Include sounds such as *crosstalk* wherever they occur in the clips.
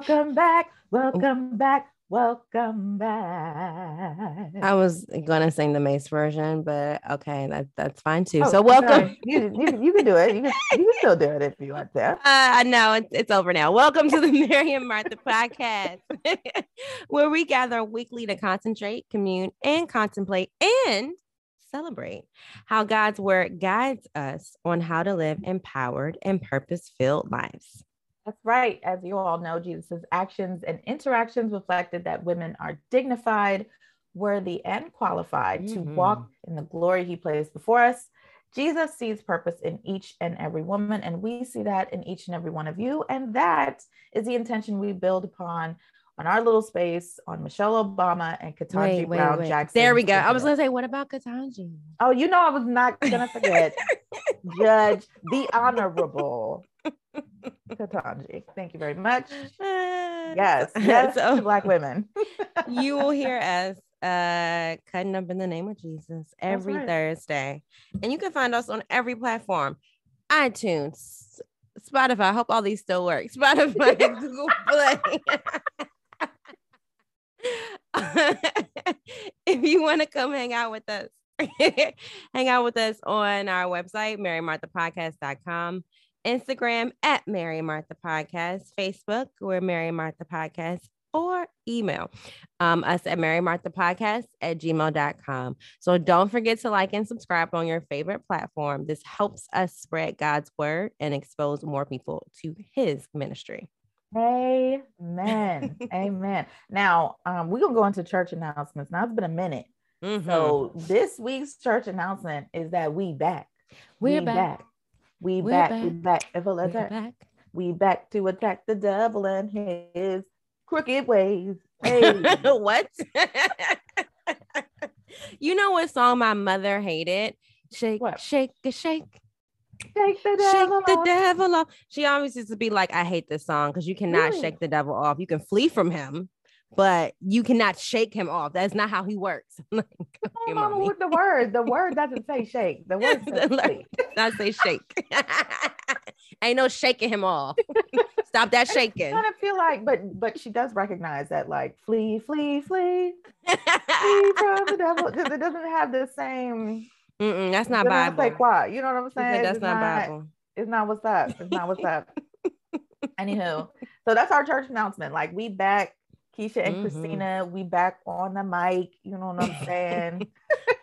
Welcome back. Welcome back. Welcome back. I was gonna sing the Mase version, but okay, that that's fine too. Oh, so welcome. You, you, you can do it. You can, you can still do it if you want to. *laughs* Uh, I know it's, it's over now. Welcome to the *laughs* Mary and Martha podcast, *laughs* where we gather weekly to concentrate, commune, and contemplate and celebrate how God's word guides us on how to live empowered and purpose filled lives. That's right. As you all know, Jesus' actions and interactions reflected that women are dignified, worthy, and qualified mm-hmm. to walk in the glory he placed before us. Jesus sees purpose in each and every woman, and we see that in each and every one of you. And that is the intention we build upon on our little space on Michelle Obama and Ketanji Brown wait. Jackson. There we go. I was gonna say, what about Ketanji? Oh, you know, I was not gonna forget *laughs* Judge the Honorable Ketanji. Thank you very much. *laughs* Yes, yes, so, black women. *laughs* you will hear us uh cutting up in the name of Jesus every right. Thursday. And you can find us on every platform. iTunes, Spotify. I hope all these still work. *laughs* Spotify, Google Play. if you want to come hang out with us, hang out with us on our website, marymarthapodcast.com, Instagram at Mary Martha Podcast, Facebook, we're Mary Martha Podcast, or email um, us at Mary Martha Podcast at gmail.com. So don't forget to like and subscribe on your favorite platform. This helps us spread God's word and expose more people to his ministry. Amen. *laughs* Amen. Now, um, we're gonna go into church announcements. Now it's been a minute. Mm-hmm. So this week's church announcement is that we back. We're we back. back. We We're back. back. We back. We're back. We back to attack the devil and his crooked ways. *laughs* Hey. what? *laughs* you know what song my mother hated? Shake, what? shake, shake. Shake the devil shake the devil off. She always used to be like, I hate this song because you cannot really? shake the devil off. You can flee from him, but you cannot shake him off. That's not how he works. *laughs* like, okay, mama, with the word, the word doesn't say shake. The word *laughs* says not say shake. *laughs* Ain't no shaking him off. Stop that shaking. I kind of feel like, but but she does recognize that, like flee, flee, flee, flee from the devil, because it doesn't have the same Mm-mm, that's not Bible. Say quiet. You know what I'm saying? That's not, not, Bible. It's not what's up. It's not what's up. Anywho, so that's our church announcement. Like we back, Keisha and mm-hmm. Christina. We back on the mic. You know what I'm *laughs* saying?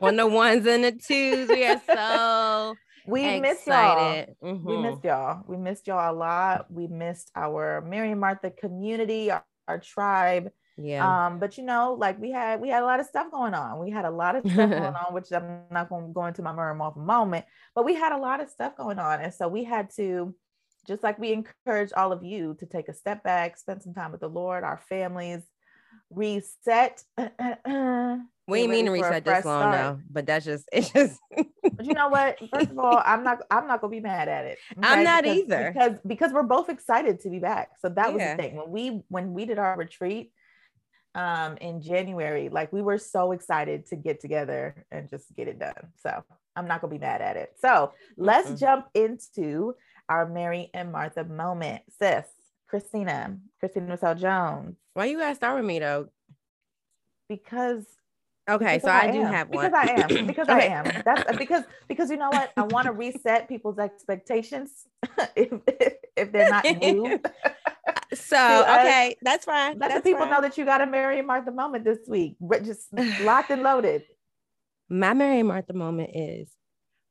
on the ones and the twos. We are so *laughs* we excited. missed y'all. Mm-hmm. We missed y'all. We missed y'all a lot. We missed our Mary and Martha community, our, our tribe. Yeah. Um, but you know, like we had we had a lot of stuff going on. We had a lot of stuff going *laughs* on, which I'm not going to go into my murmur off a moment, but we had a lot of stuff going on. And so we had to, just like we encourage all of you to take a step back, spend some time with the Lord, our families, reset. *clears throat* we mean to reset this long start. though, but that's just *laughs* it's just but you know what? First of all, I'm not I'm not gonna be mad at it. *laughs* Okay? I'm not because, either. Because because we're both excited to be back. So that yeah. was the thing. When we when we did our retreat, um, in January. Like we were so excited to get together and just get it done. So I'm not gonna be mad at it. So let's mm-hmm. jump into our Mary and Martha moment. Sis, Christina, Christina Michelle Jones. Why you gotta start with me though? Because Okay, because so I, I do have one. *coughs* Because I am. Because okay. I am. That's because because you know what? I want to reset people's expectations if, *laughs* if, if they're not new. *laughs* So uh, okay, that's fine. Let that's the people fine. know that you got a Mary and Martha moment this week. But just locked and loaded. *sighs* My Mary and Martha moment is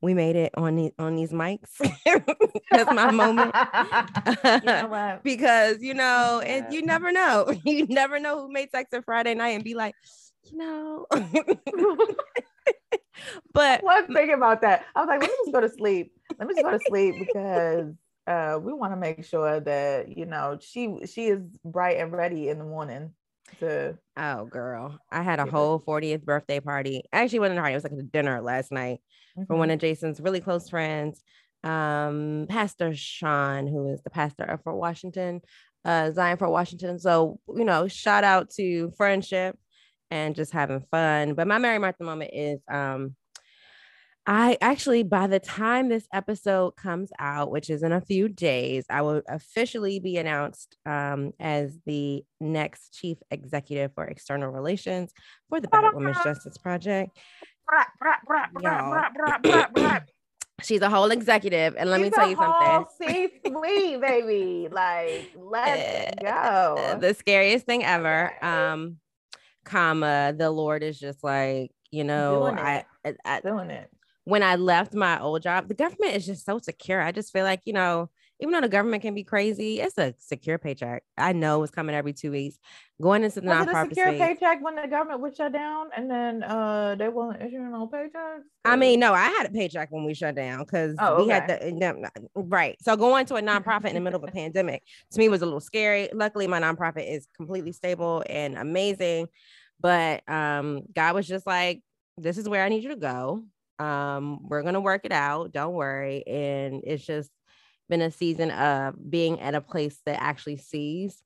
we made it on the, on these mics. *laughs* that's my moment. *laughs* you know *laughs* because you know, yeah. and you never know. You never know who made sex on Friday night and be like, you know. but one thing about that, I was like, let me just go to sleep. Let me just go to sleep because uh, we want to make sure that you know she she is bright and ready in the morning to oh girl. I had a whole 40th birthday party. Actually wasn't a party it was like a dinner last night mm-hmm. for one of jason's really close friends um pastor sean who is the pastor of fort washington uh zion fort washington. So you know shout out to friendship and just having fun. But my mary martha moment is um I actually, by the time this episode comes out, which is in a few days, I will officially be announced um, as the next chief executive for external relations for the Black Women's *laughs* Justice Project. *laughs* She's a whole executive, and let She's me tell you something. See, sweet baby, like let's *laughs* go. The scariest thing ever. Um, comma, the Lord is just like you know, I, I, I doing it when I left my old job, the government is just so secure. I just feel like, you know, even though the government can be crazy, it's a secure paycheck. I know it's coming every two weeks. Going into the was nonprofit it a secure space, paycheck when the government would shut down and then uh they weren't issuing no paychecks? I mean, no, I had a paycheck when we shut down because Oh, we had okay. the no, right. So going to a *laughs* nonprofit in the middle of a pandemic to me was a little scary. Luckily, my nonprofit is completely stable and amazing. But um, God was just like, "This is where I need you to go. Um, we're gonna work it out. Don't worry." And it's just been a season of being at a place that actually sees.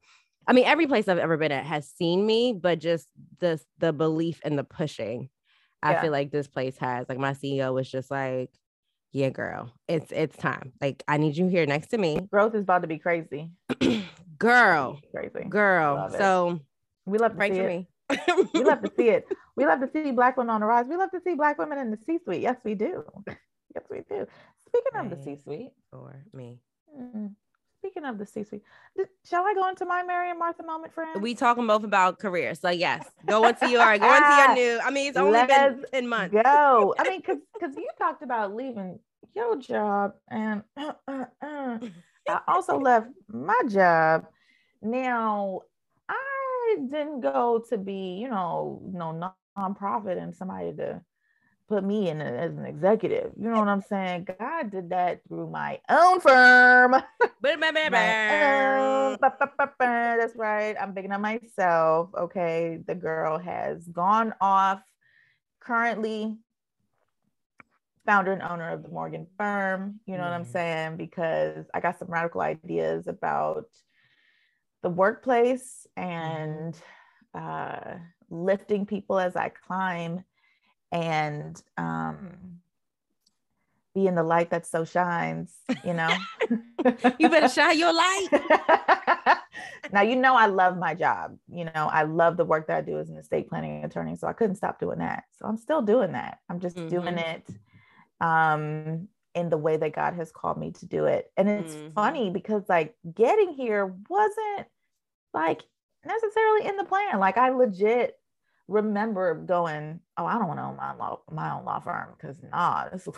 I mean, every place I've ever been at has seen me, but just the the belief and the pushing. I Yeah. feel like this place has. Like my CEO was just like, "Yeah, girl, it's it's time. Like I need you here next to me, Growth is about to be crazy. *clears throat* girl, Crazy. girl." So We love to pray see it. me. *laughs* We love to see it. We love to see black women on the rise. We love to see black women in the C-suite. Yes, we do. *laughs* Yes, we do. Speaking of the C-suite, or me. mm, speaking of the C-suite, shall I go into my Mary and Martha moment, friend? We talking both about careers, So yes, go *laughs* into your go into your new. I mean, it's only been Let's 10 months. go. I mean, because because you talked about leaving your job, and *clears throat* I also left my job. Now, I didn't go to be, you know, no nonprofit and somebody to put me in as an executive. You know what I'm saying? God did that through my own firm. *laughs* My own-. That's right. I'm bigging on myself. Okay. The girl has gone off currently founder and owner of the Morgan firm. You know what I'm mm-hmm. saying? Because I got some radical ideas about the workplace and uh, lifting people as I climb and um, being the light that so shines, you know? *laughs* You better shine your light. *laughs* now you know I love my job. You know, I love the work that I do as an estate planning attorney. So I couldn't stop doing that. So I'm still doing that. I'm just doing Mhm. it um in the way that God has called me to do it. And it's Mhm. funny because like getting here wasn't like necessarily in the plan. Like I legit remember going, Oh, I don't want to own my law my own law firm because nah, this is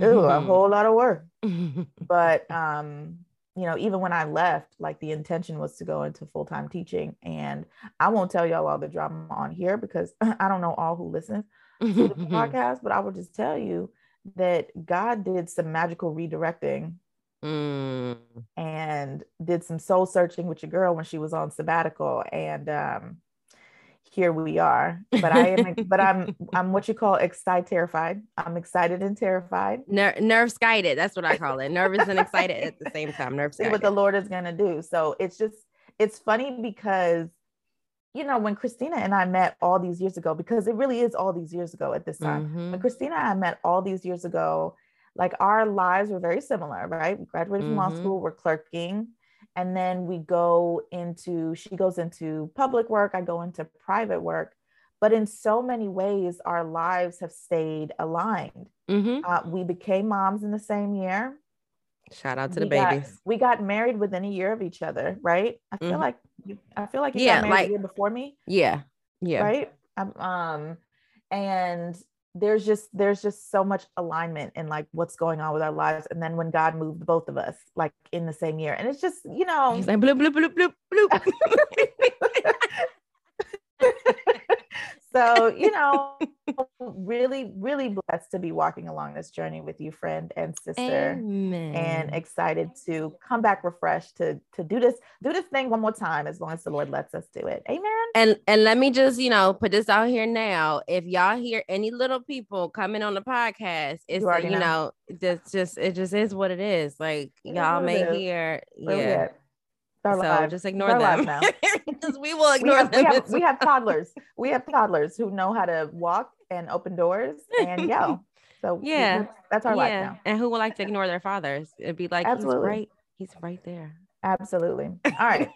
ew, *laughs* a whole lot of work *laughs* but um you know even when i left like the intention was to go into full-time teaching and i won't tell y'all all the drama on here because *laughs* i don't know all who listen to the podcast but i will just tell you that god did some magical redirecting Mm. and did some soul searching with your girl when she was on sabbatical and um here we are but i am *laughs* but i'm i'm what you call excited terrified i'm excited and terrified Ner- nerve guided. That's what I call it. Nervous and excited at the same time. Nerve see what the Lord is going to do. So it's just, it's funny because, you know, when Christina and I met all these years ago, because it really is all these years ago at this time, Mm-hmm. when Christina and I met all these years ago, like our lives were very similar, right? We graduated from law Mhm. school, we're clerking. And then we go into, she goes into public work, I go into private work. But in so many ways, our lives have stayed aligned. hmm Uh, we became moms in the same year Shout out to the we got- babies. we got married within a year of each other, right? I feel Mhm. like you, I feel like you Yeah, got married like- a year before me, Yeah. Yeah. right? Um, um, and there's just there's just so much alignment in like what's going on with our lives, and then when God moved both of us like in the same year, and it's just you know He's like bloop bloop bloop bloop bloop. *laughs* *laughs* so you *laughs* know really really blessed to be walking along this journey with you friend and sister Amen. and excited to come back refreshed to to do this do this thing one more time as long as the lord lets us do it. Amen? And and let me just you know put this out here now. If y'all hear any little people coming on the podcast it's You you know. know that's just it just is what it is. Like y'all may hear Where yeah our so lives. just ignore our them now. *laughs* because we will *laughs* we ignore have, we, them have, we have *laughs* toddlers we have toddlers who know how to walk and open doors and go So yeah, that's, that's our yeah. life now. And who would like to ignore their fathers? It'd be like Absolutely. he's right. He's right there. Absolutely. All right.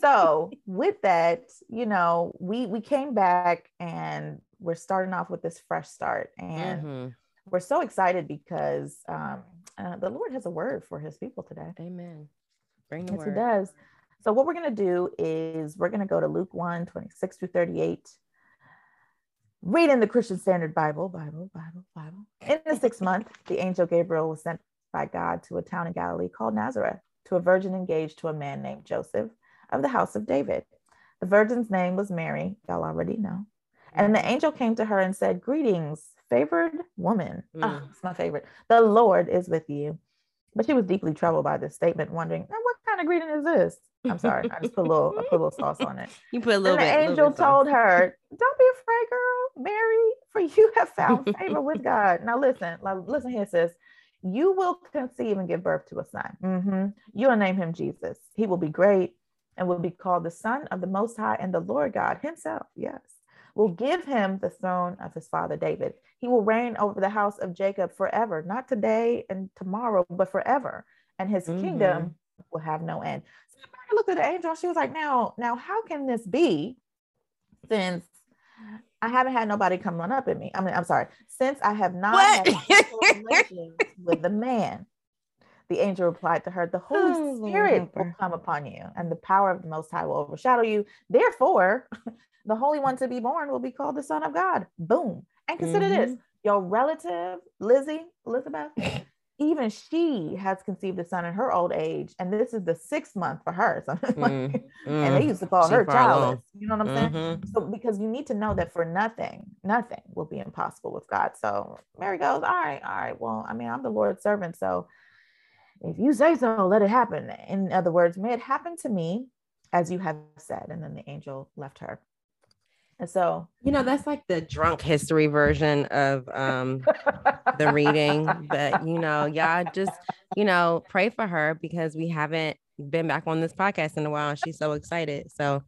so with that, you know, we we came back and we're starting off with this fresh start, and Mhm. we're so excited because um, uh, the Lord has a word for His people today. Amen. Bring the Yes, He word. does. So what we're going to do is we're going to go to Luke 1, 26 through 38. Read in the Christian Standard Bible, Bible, Bible, Bible. In the sixth month, the angel Gabriel was sent by God to a town in Galilee called Nazareth to a virgin engaged to a man named Joseph of the house of David. The virgin's name was Mary, y'all already know. And the angel came to her and said, Greetings, favored woman. Ah, Mm. it's my favorite. The Lord is with you. But she was deeply troubled by this statement, wondering, now kind of greeting is this? I'm sorry, I just put a little, I put a little sauce on it. *laughs* You put a And little the bit. little angel bit sauce. told her, *laughs* Don't be afraid, girl, Mary, for you have found favor with *laughs* God. Now listen, like, listen here, sis. You will conceive and give birth to a son. Mhm. You'll name him Jesus. He will be great and will be called the Son of the Most High, and the Lord God Himself, yes, will give him the throne of his father David. He will reign over the house of Jacob forever, not today and tomorrow, but forever. And his Mhm. kingdom will have no end. So Mary looked at the angel. She was like, "Now, now, how can this be? Since I haven't had nobody come run up at me. I mean, I'm sorry. Since I have not What? had relations with the man." The angel replied to her, The *laughs* Holy Oh, Spirit will come upon you, and the power of the Most High will overshadow you. Therefore, *laughs* the Holy One to be born will be called the Son of God. Boom. And consider this Mm-hmm. your relative, Lizzie, Elizabeth, even she has conceived a son in her old age, and this is the sixth month for her. So, *laughs* Mm, and they mm. used to call She her childless. You know what I'm saying? Mhm. So because you need to know that for nothing, nothing will be impossible with God. So Mary goes, All right, all right. Well, I mean, I'm the Lord's servant. So if you say so, let it happen. In other words, may it happen to me as you have said. And then the angel left her. And so You know, that's like the drunk history version of um the reading. But you know, y'all just, you know, pray for her because we haven't been back on this podcast in a while and she's so excited. So,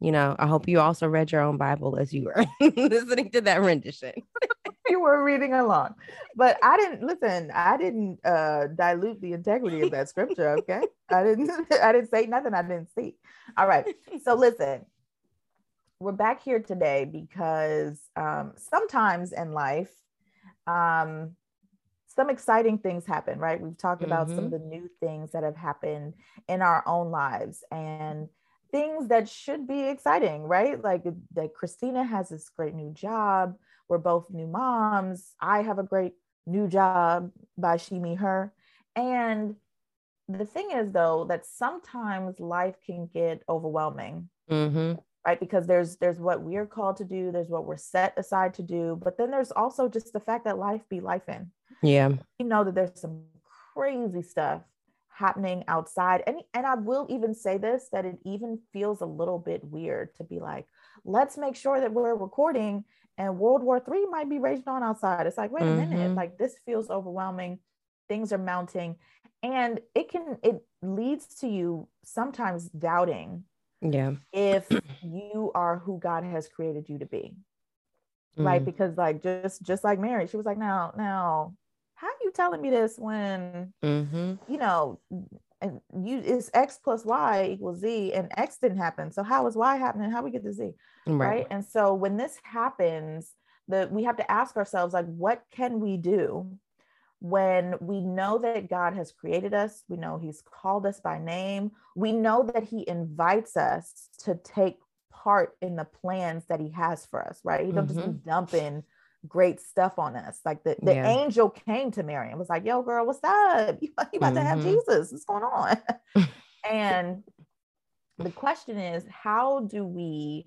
you know, I hope you also read your own Bible as you were *laughs* listening to that rendition. *laughs* you were reading along. But I didn't listen, I didn't uh dilute the integrity of that scripture. Okay. I didn't *laughs* I didn't say nothing I didn't see. All right. So listen, we're back here today because um sometimes in life, um some exciting things happen, right? We've talked about some of the new things that have happened in our own lives and things that should be exciting, right? Like that Christina has this great new job. We're both new moms. I have a great new job by she, me, her. And the thing is, though, that sometimes life can get overwhelming hmm right because there's there's what we're called to do there's what we're set aside to do but then there's also just the fact that life be life in Yeah. you know that there's some crazy stuff happening outside and and I will even say this that it even feels a little bit weird to be like let's make sure that we're recording and World War 3 might be raging on outside it's like wait a minute Mhm. like this feels overwhelming things are mounting and it can it leads to you sometimes doubting Yeah. if *clears throat* you are who God has created you to be right Mm. because like just just like mary she was like now now how are you telling me this when Mhm. you know and you is x plus y equals z and x didn't happen so how is y happening how we get to z right, Right. and so when this happens that we have to ask ourselves like what can we do when we know that God has created us, we know He's called us by name, we know that He invites us to take part in the plans that He has for us, right? He don't just be dumping great stuff on us. Like the, the Yeah. angel came to Mary and was like, Yo, girl, what's up? You, you about to have Mhm. Jesus. What's going on? *laughs* and the question is, how do we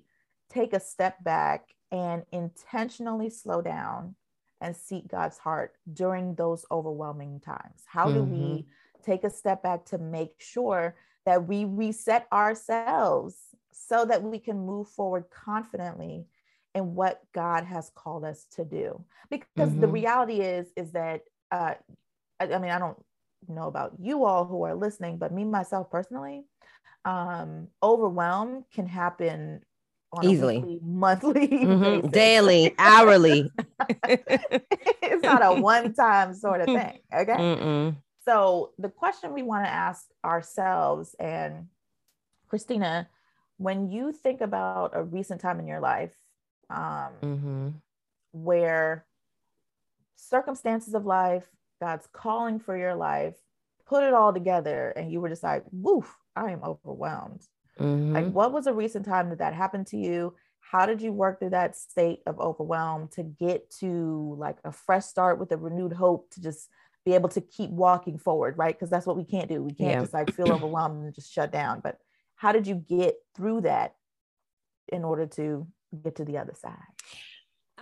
take a step back and intentionally slow down and seek God's heart during those overwhelming times? How do we take a step back to make sure that we reset ourselves so that we can move forward confidently in what God has called us to do? Because the Mhm. reality is, is that uh, I, I mean, I don't know about you all who are listening, but me myself personally, um, overwhelm can happen easily weekly, monthly, *laughs* mm-hmm. daily, hourly. *laughs* it's not a one-time sort of thing. Okay. Mm-mm. So the question we want to ask ourselves and Christina, when you think about a recent time in your life um, mm-hmm. where circumstances of life, God's calling for your life, put it all together, and you were just like, woof, I am overwhelmed. Mm-hmm. Like, what was a recent time that that happened to you? How did you work through that state of overwhelm to get to like a fresh start with a renewed hope to just be able to keep walking forward, right? Because that's what we can't do. We can't yeah. just like feel *clears throat* overwhelmed and just shut down. But how did you get through that in order to get to the other side?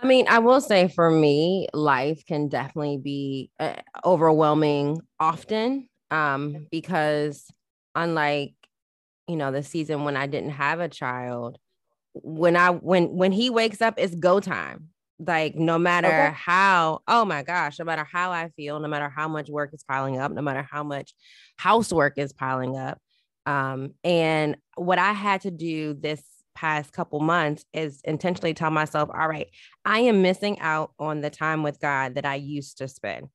I mean, I will say for me, life can definitely be uh, overwhelming often um, because, unlike you know the season when I didn't have a child, when I when when he wakes up, it's go time. Like no matter okay. how, oh my gosh, no matter how I feel, no matter how much work is piling up, no matter how much housework is piling up, um, and what I had to do this past couple months is intentionally tell myself, all right, I am missing out on the time with God that I used to spend.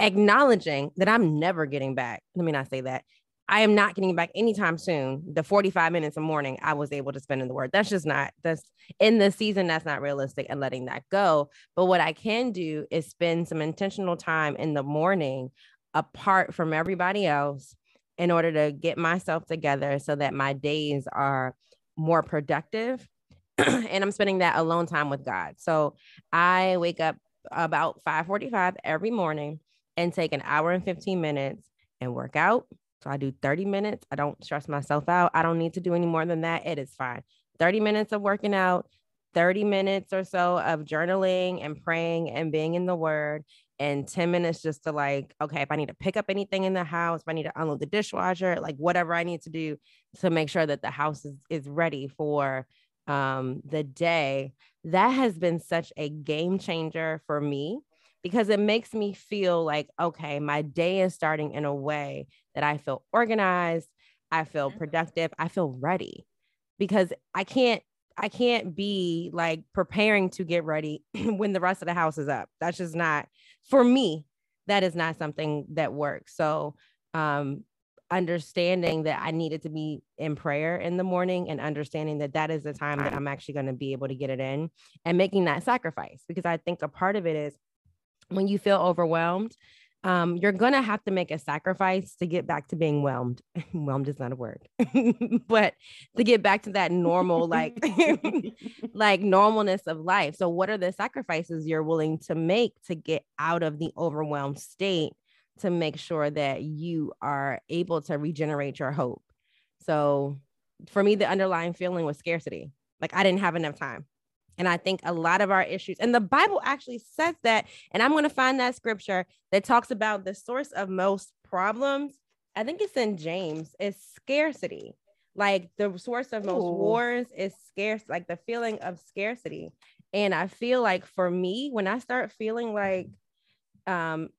Acknowledging that I'm never getting back. Let me not say that. I am not getting back anytime soon. The 45 minutes a morning I was able to spend in the word. That's just not that's in the season, that's not realistic and letting that go. But what I can do is spend some intentional time in the morning apart from everybody else in order to get myself together so that my days are more productive *clears throat* and I'm spending that alone time with God. So I wake up about 5:45 every morning and take an hour and 15 minutes and work out. So I do 30 minutes. I don't stress myself out. I don't need to do any more than that. It is fine. 30 minutes of working out, 30 minutes or so of journaling and praying and being in the word and 10 minutes just to like, okay, if I need to pick up anything in the house, if I need to unload the dishwasher, like whatever I need to do to make sure that the house is, is ready for um, the day, that has been such a game changer for me because it makes me feel like, okay, my day is starting in a way that I feel organized, I feel mm-hmm. productive, I feel ready because I can't I can't be like preparing to get ready *clears throat* when the rest of the house is up. That's just not for me. That is not something that works. So, um, understanding that I needed to be in prayer in the morning and understanding that that is the time that I'm actually going to be able to get it in and making that sacrifice because I think a part of it is when you feel overwhelmed, um, you're gonna have to make a sacrifice to get back to being whelmed. *laughs* whelmed is not a word, *laughs* but to get back to that normal, like, *laughs* like normalness of life. So, what are the sacrifices you're willing to make to get out of the overwhelmed state to make sure that you are able to regenerate your hope? So, for me, the underlying feeling was scarcity. Like I didn't have enough time. And I think a lot of our issues, and the Bible actually says that, and I'm going to find that scripture that talks about the source of most problems. I think it's in James, is scarcity. Like the source of most Ooh. wars is scarce, like the feeling of scarcity. And I feel like for me, when I start feeling like um,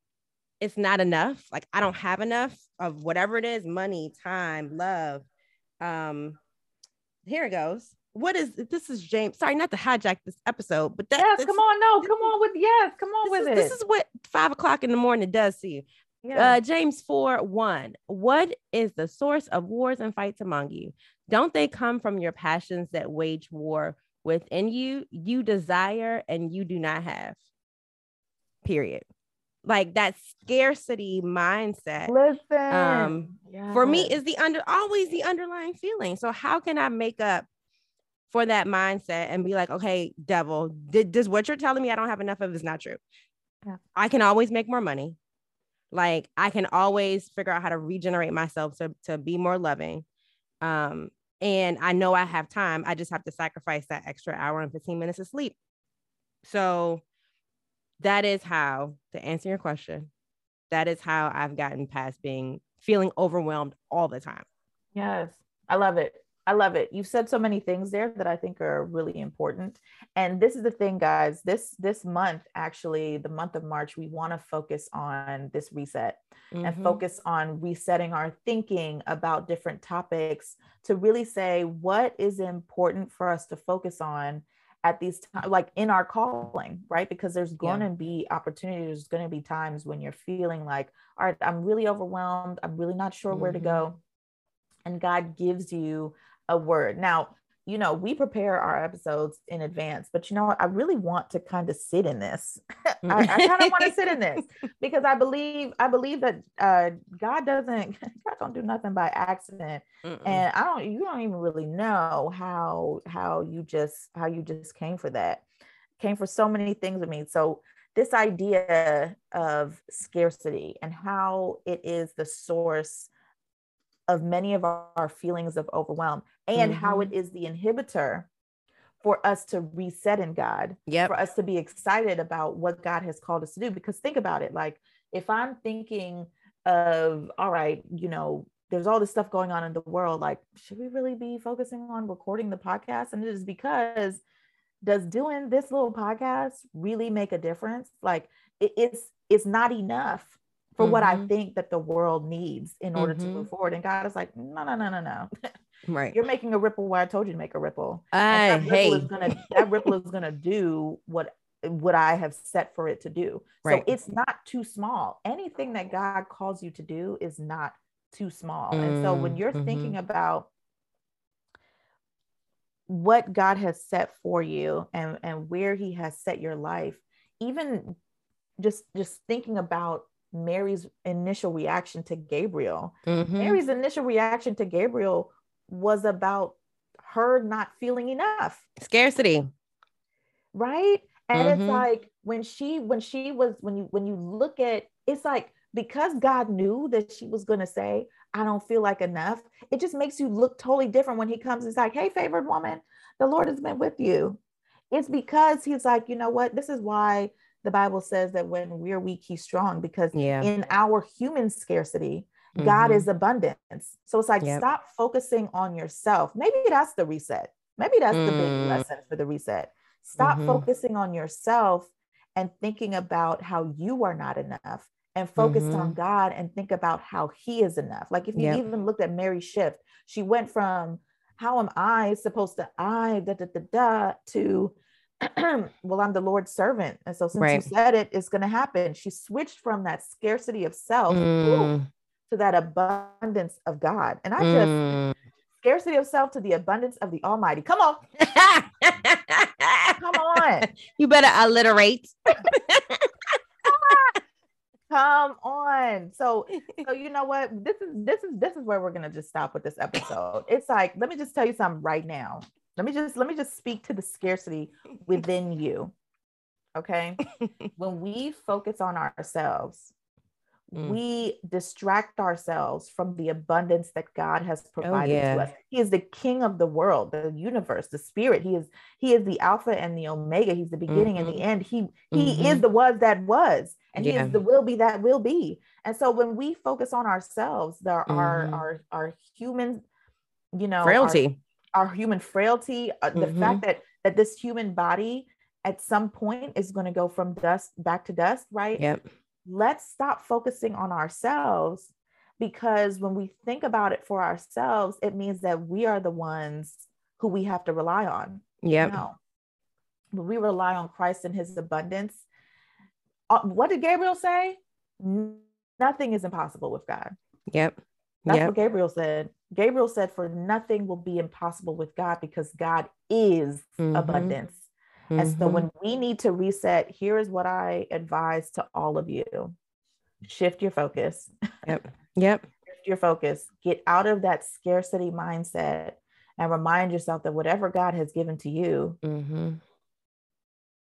it's not enough, like I don't have enough of whatever it is money, time, love. Um, here it goes what is this is James. Sorry, not to hijack this episode, but that, yes, come on, no, come on with yes, come on with is, it. This is what five o'clock in the morning does to you. Yeah. Uh, James 4 1. What is the source of wars and fights among you? Don't they come from your passions that wage war within you? You desire and you do not have. Period. Like that scarcity mindset. Listen. Um, yes. for me is the under always the underlying feeling. So how can I make up for that mindset and be like, okay, devil, did, does what you're telling me I don't have enough of is not true. Yeah. I can always make more money. Like I can always figure out how to regenerate myself to, to be more loving. Um, and I know I have time. I just have to sacrifice that extra hour and 15 minutes of sleep. So that is how, to answer your question, that is how I've gotten past being feeling overwhelmed all the time. Yes, I love it. I love it. You've said so many things there that I think are really important. And this is the thing, guys. This this month, actually, the month of March, we want to focus on this reset mm-hmm. and focus on resetting our thinking about different topics to really say what is important for us to focus on at these times, like in our calling, right? Because there's going yeah. to be opportunities, there's going to be times when you're feeling like, all right, I'm really overwhelmed. I'm really not sure mm-hmm. where to go. Mm-hmm. And God gives you a word. Now, you know, we prepare our episodes in advance, but you know what? I really want to kind of sit in this. *laughs* I, I kind of want to sit in this *laughs* because I believe I believe that uh, God doesn't *laughs* God don't do nothing by accident, Mm-mm. and I don't. You don't even really know how how you just how you just came for that, came for so many things with me. So this idea of scarcity and how it is the source of many of our feelings of overwhelm and mm-hmm. how it is the inhibitor for us to reset in God, yep. for us to be excited about what God has called us to do. Because think about it like, if I'm thinking of, all right, you know, there's all this stuff going on in the world, like, should we really be focusing on recording the podcast? And it is because does doing this little podcast really make a difference? Like, it, it's it's not enough for mm-hmm. what I mm-hmm. think that the world needs in order mm-hmm. to move forward. And God is like, no, no, no, no, no. Right. You're making a ripple where I told you to make a ripple. I that hey. Ripple is gonna, that ripple is gonna do what what I have set for it to do. Right. So it's not too small. Anything that God calls you to do is not too small. Mm, and so when you're mm-hmm. thinking about what God has set for you and, and where he has set your life, even just just thinking about Mary's initial reaction to Gabriel. Mm-hmm. Mary's initial reaction to Gabriel was about her not feeling enough. Scarcity. Right? And mm-hmm. it's like when she when she was when you when you look at it's like because God knew that she was going to say I don't feel like enough, it just makes you look totally different when he comes. It's like, hey, favored woman, the Lord has been with you. It's because he's like, you know what? This is why the Bible says that when we're weak, he's strong, because yeah. in our human scarcity, mm-hmm. God is abundance. So it's like, yep. stop focusing on yourself. Maybe that's the reset. Maybe that's mm. the big mm. lesson for the reset. Stop mm-hmm. focusing on yourself and thinking about how you are not enough and focus mm-hmm. on God and think about how he is enough. Like if you yep. even looked at Mary shift, she went from how am I supposed to I da da da da to *clears throat* well, I'm the Lord's servant. And so since right. you said it, it's going to happen. She switched from that scarcity of self mm. to that abundance of God. And I just, mm. scarcity of self to the abundance of the Almighty. Come on. Come on. *laughs* You better alliterate. Come on. So, *laughs* so you know what? This is this is this is where we're gonna just stop with this episode. It's like, let me just tell you something right now let me just let me just speak to the scarcity within you okay *laughs* when we focus on ourselves mm. we distract ourselves from the abundance that god has oh, provided oh, yeah. to us he is the king of the world the universe the spirit he is he is the alpha and the omega he's the beginning mm-hmm. and the mm-hmm. end he he mm-hmm. is the was that was and yeah. he is the will be that will be and so when we focus on ourselves there mm-hmm. are our our human you know frailty our, human frailty, uh, mm-hmm. the fact that that this human body at some point is going to go from dust back to dust, right? Yep. Let's stop focusing on ourselves because when we think about it for ourselves, it means that we are the ones who we have to rely on. Yeah. No. When we rely on Christ and his abundance, uh, what did Gabriel say? Nothing is impossible with God. Yep. That's yep. what Gabriel said. Gabriel said, For nothing will be impossible with God because God is mm-hmm. abundance. Mm-hmm. And so when mm-hmm. we need to reset, here is what I advise to all of you shift your focus. Yep. Yep. shift your focus. Get out of that scarcity mindset and remind yourself that whatever God has given to you mm-hmm.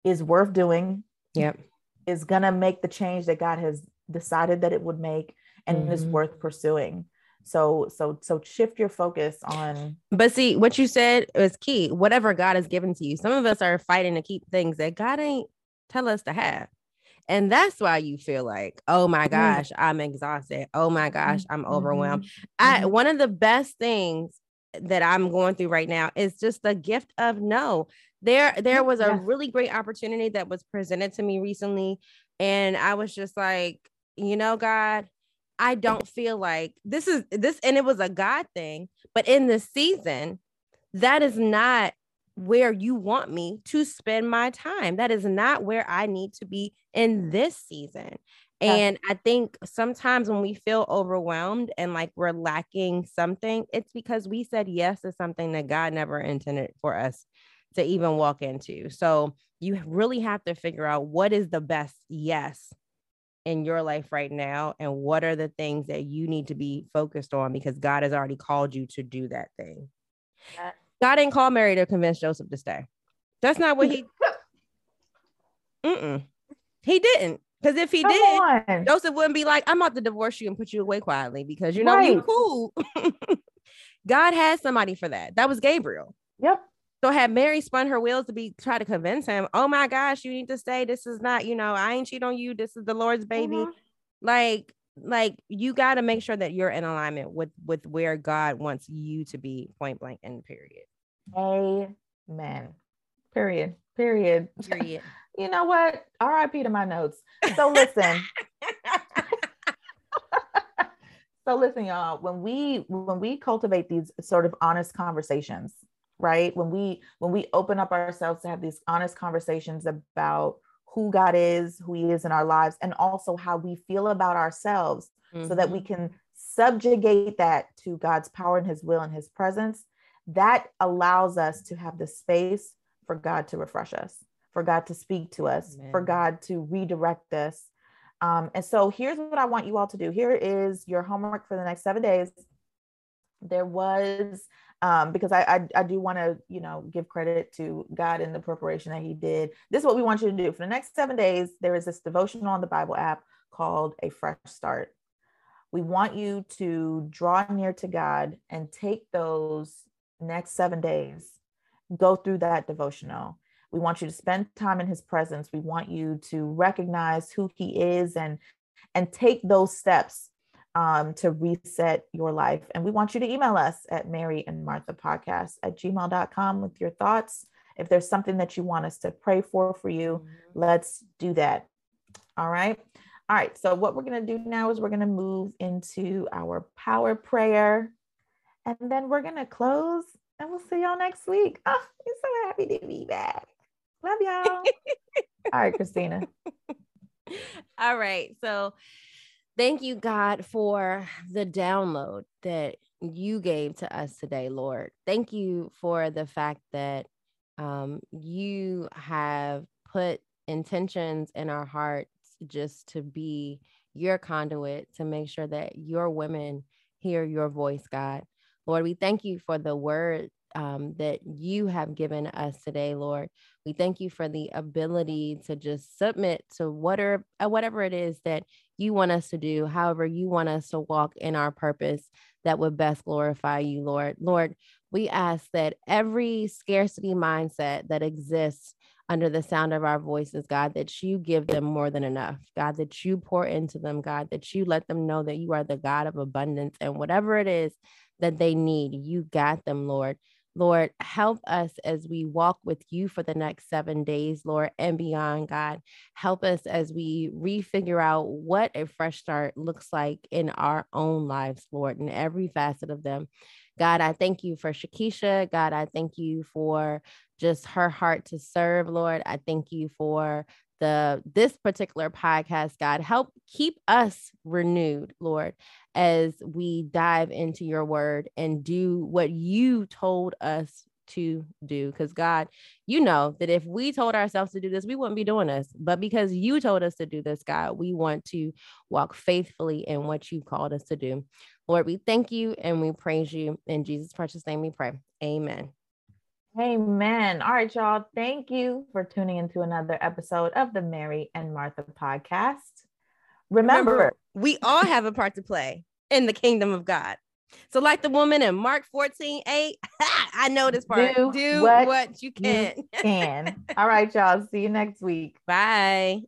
is worth doing. Yep. Is going to make the change that God has decided that it would make and is mm-hmm. worth pursuing so so so shift your focus on but see what you said is key whatever god has given to you some of us are fighting to keep things that god ain't tell us to have and that's why you feel like oh my mm-hmm. gosh mm-hmm. i'm exhausted oh my gosh i'm overwhelmed mm-hmm. i one of the best things that I'm going through right now is just the gift of no. There, there was a Yes. really great opportunity that was presented to me recently, and I was just like, you know, God, I don't feel like this is this, and it was a God thing, but in this season, that is not where you want me to spend my time. That is not where I need to be in this season. And I think sometimes when we feel overwhelmed and like we're lacking something, it's because we said yes to something that God never intended for us to even walk into. So you really have to figure out what is the best yes in your life right now and what are the things that you need to be focused on because God has already called you to do that thing. Yeah. God didn't call Mary to convince Joseph to stay. That's not what he. *laughs* Mm-mm. He didn't. Because if he Come did, on. Joseph wouldn't be like, I'm about to divorce you and put you away quietly because you know you Right. cool. *laughs* God had somebody for that. That was Gabriel. Yep. So had Mary spun her wheels to be try to convince him, oh my gosh, you need to stay. This is not, you know, I ain't cheat on you. This is the Lord's baby. Mhm. Like, like you got to make sure that you're in alignment with with where God wants you to be, point blank and period. Amen. Period. Period. Period. *laughs* You know what? RIP to my notes. So listen. *laughs* so listen, y'all. When we when we cultivate these sort of honest conversations, right? When we when we open up ourselves to have these honest conversations about who God is, who He is in our lives, and also how we feel about ourselves, so that we Mhm. can subjugate that to God's power and His will and His presence, that allows us to have the space for God to refresh us, for God to speak to us, for God to redirect us. Um, and so here's what I want you all to do. Here is your homework for the next seven days. There was um, because I, I I do want to you know give credit to God in the preparation that He did. This is what we want you to do for the next seven days. There is this devotional on the Bible app called A Fresh Start. We want you to draw near to God and take those next seven days, go through that devotional. We want you to spend time in his presence. We want you to recognize who he is and and take those steps um, to reset your life. And we want you to email us at Mary and Martha podcast at gmail.com with your thoughts. If there's something that you want us to pray for for you, Mhm. let's do that. All right. All right. So, what we're going to do now is we're going to move into our power prayer. And then we're going to close and we'll see y'all next week. Oh, I'm so happy to be back. Love y'all. *laughs* All right, Christina. *laughs* All right. So thank you, God, for the download that you gave to us today, Lord. Thank you for the fact that um, you have put intentions in our hearts just to be your conduit to make sure that your women hear your voice, God. Lord, we thank you for the word um, that you have given us today, Lord. We thank you for the ability to just submit to whatever, uh, whatever it is that you want us to do, however you want us to walk in our purpose that would best glorify you, Lord. Lord, we ask that every scarcity mindset that exists under the sound of our voices, God, that you give them more than enough, God, that you pour into them, God, that you let them know that you are the God of abundance and whatever it is that they need, you got them, Lord. Lord, help us as we walk with you for the next seven days, Lord, and beyond, God. Help us as we refigure out what a fresh start looks like in our own lives, Lord, in every facet of them. God, I thank you for Shakisha. God, I thank you for just her heart to serve, Lord. I thank you for the this particular podcast, God. Help keep us renewed, Lord, as we dive into your word and do what you told us to do. Because God, you know that if we told ourselves to do this, we wouldn't be doing this. But because you told us to do this, God, we want to walk faithfully in what you called us to do. Lord, we thank you and we praise you. In Jesus' precious name we pray. Amen. Amen. All right, y'all. Thank you for tuning into another episode of the Mary and Martha podcast. Remember, we all have a part to play in the kingdom of God. So, like the woman in Mark 14 8, *laughs* I know this part. Do Do, what what, you you can. can. *laughs* All right, y'all. See you next week. Bye.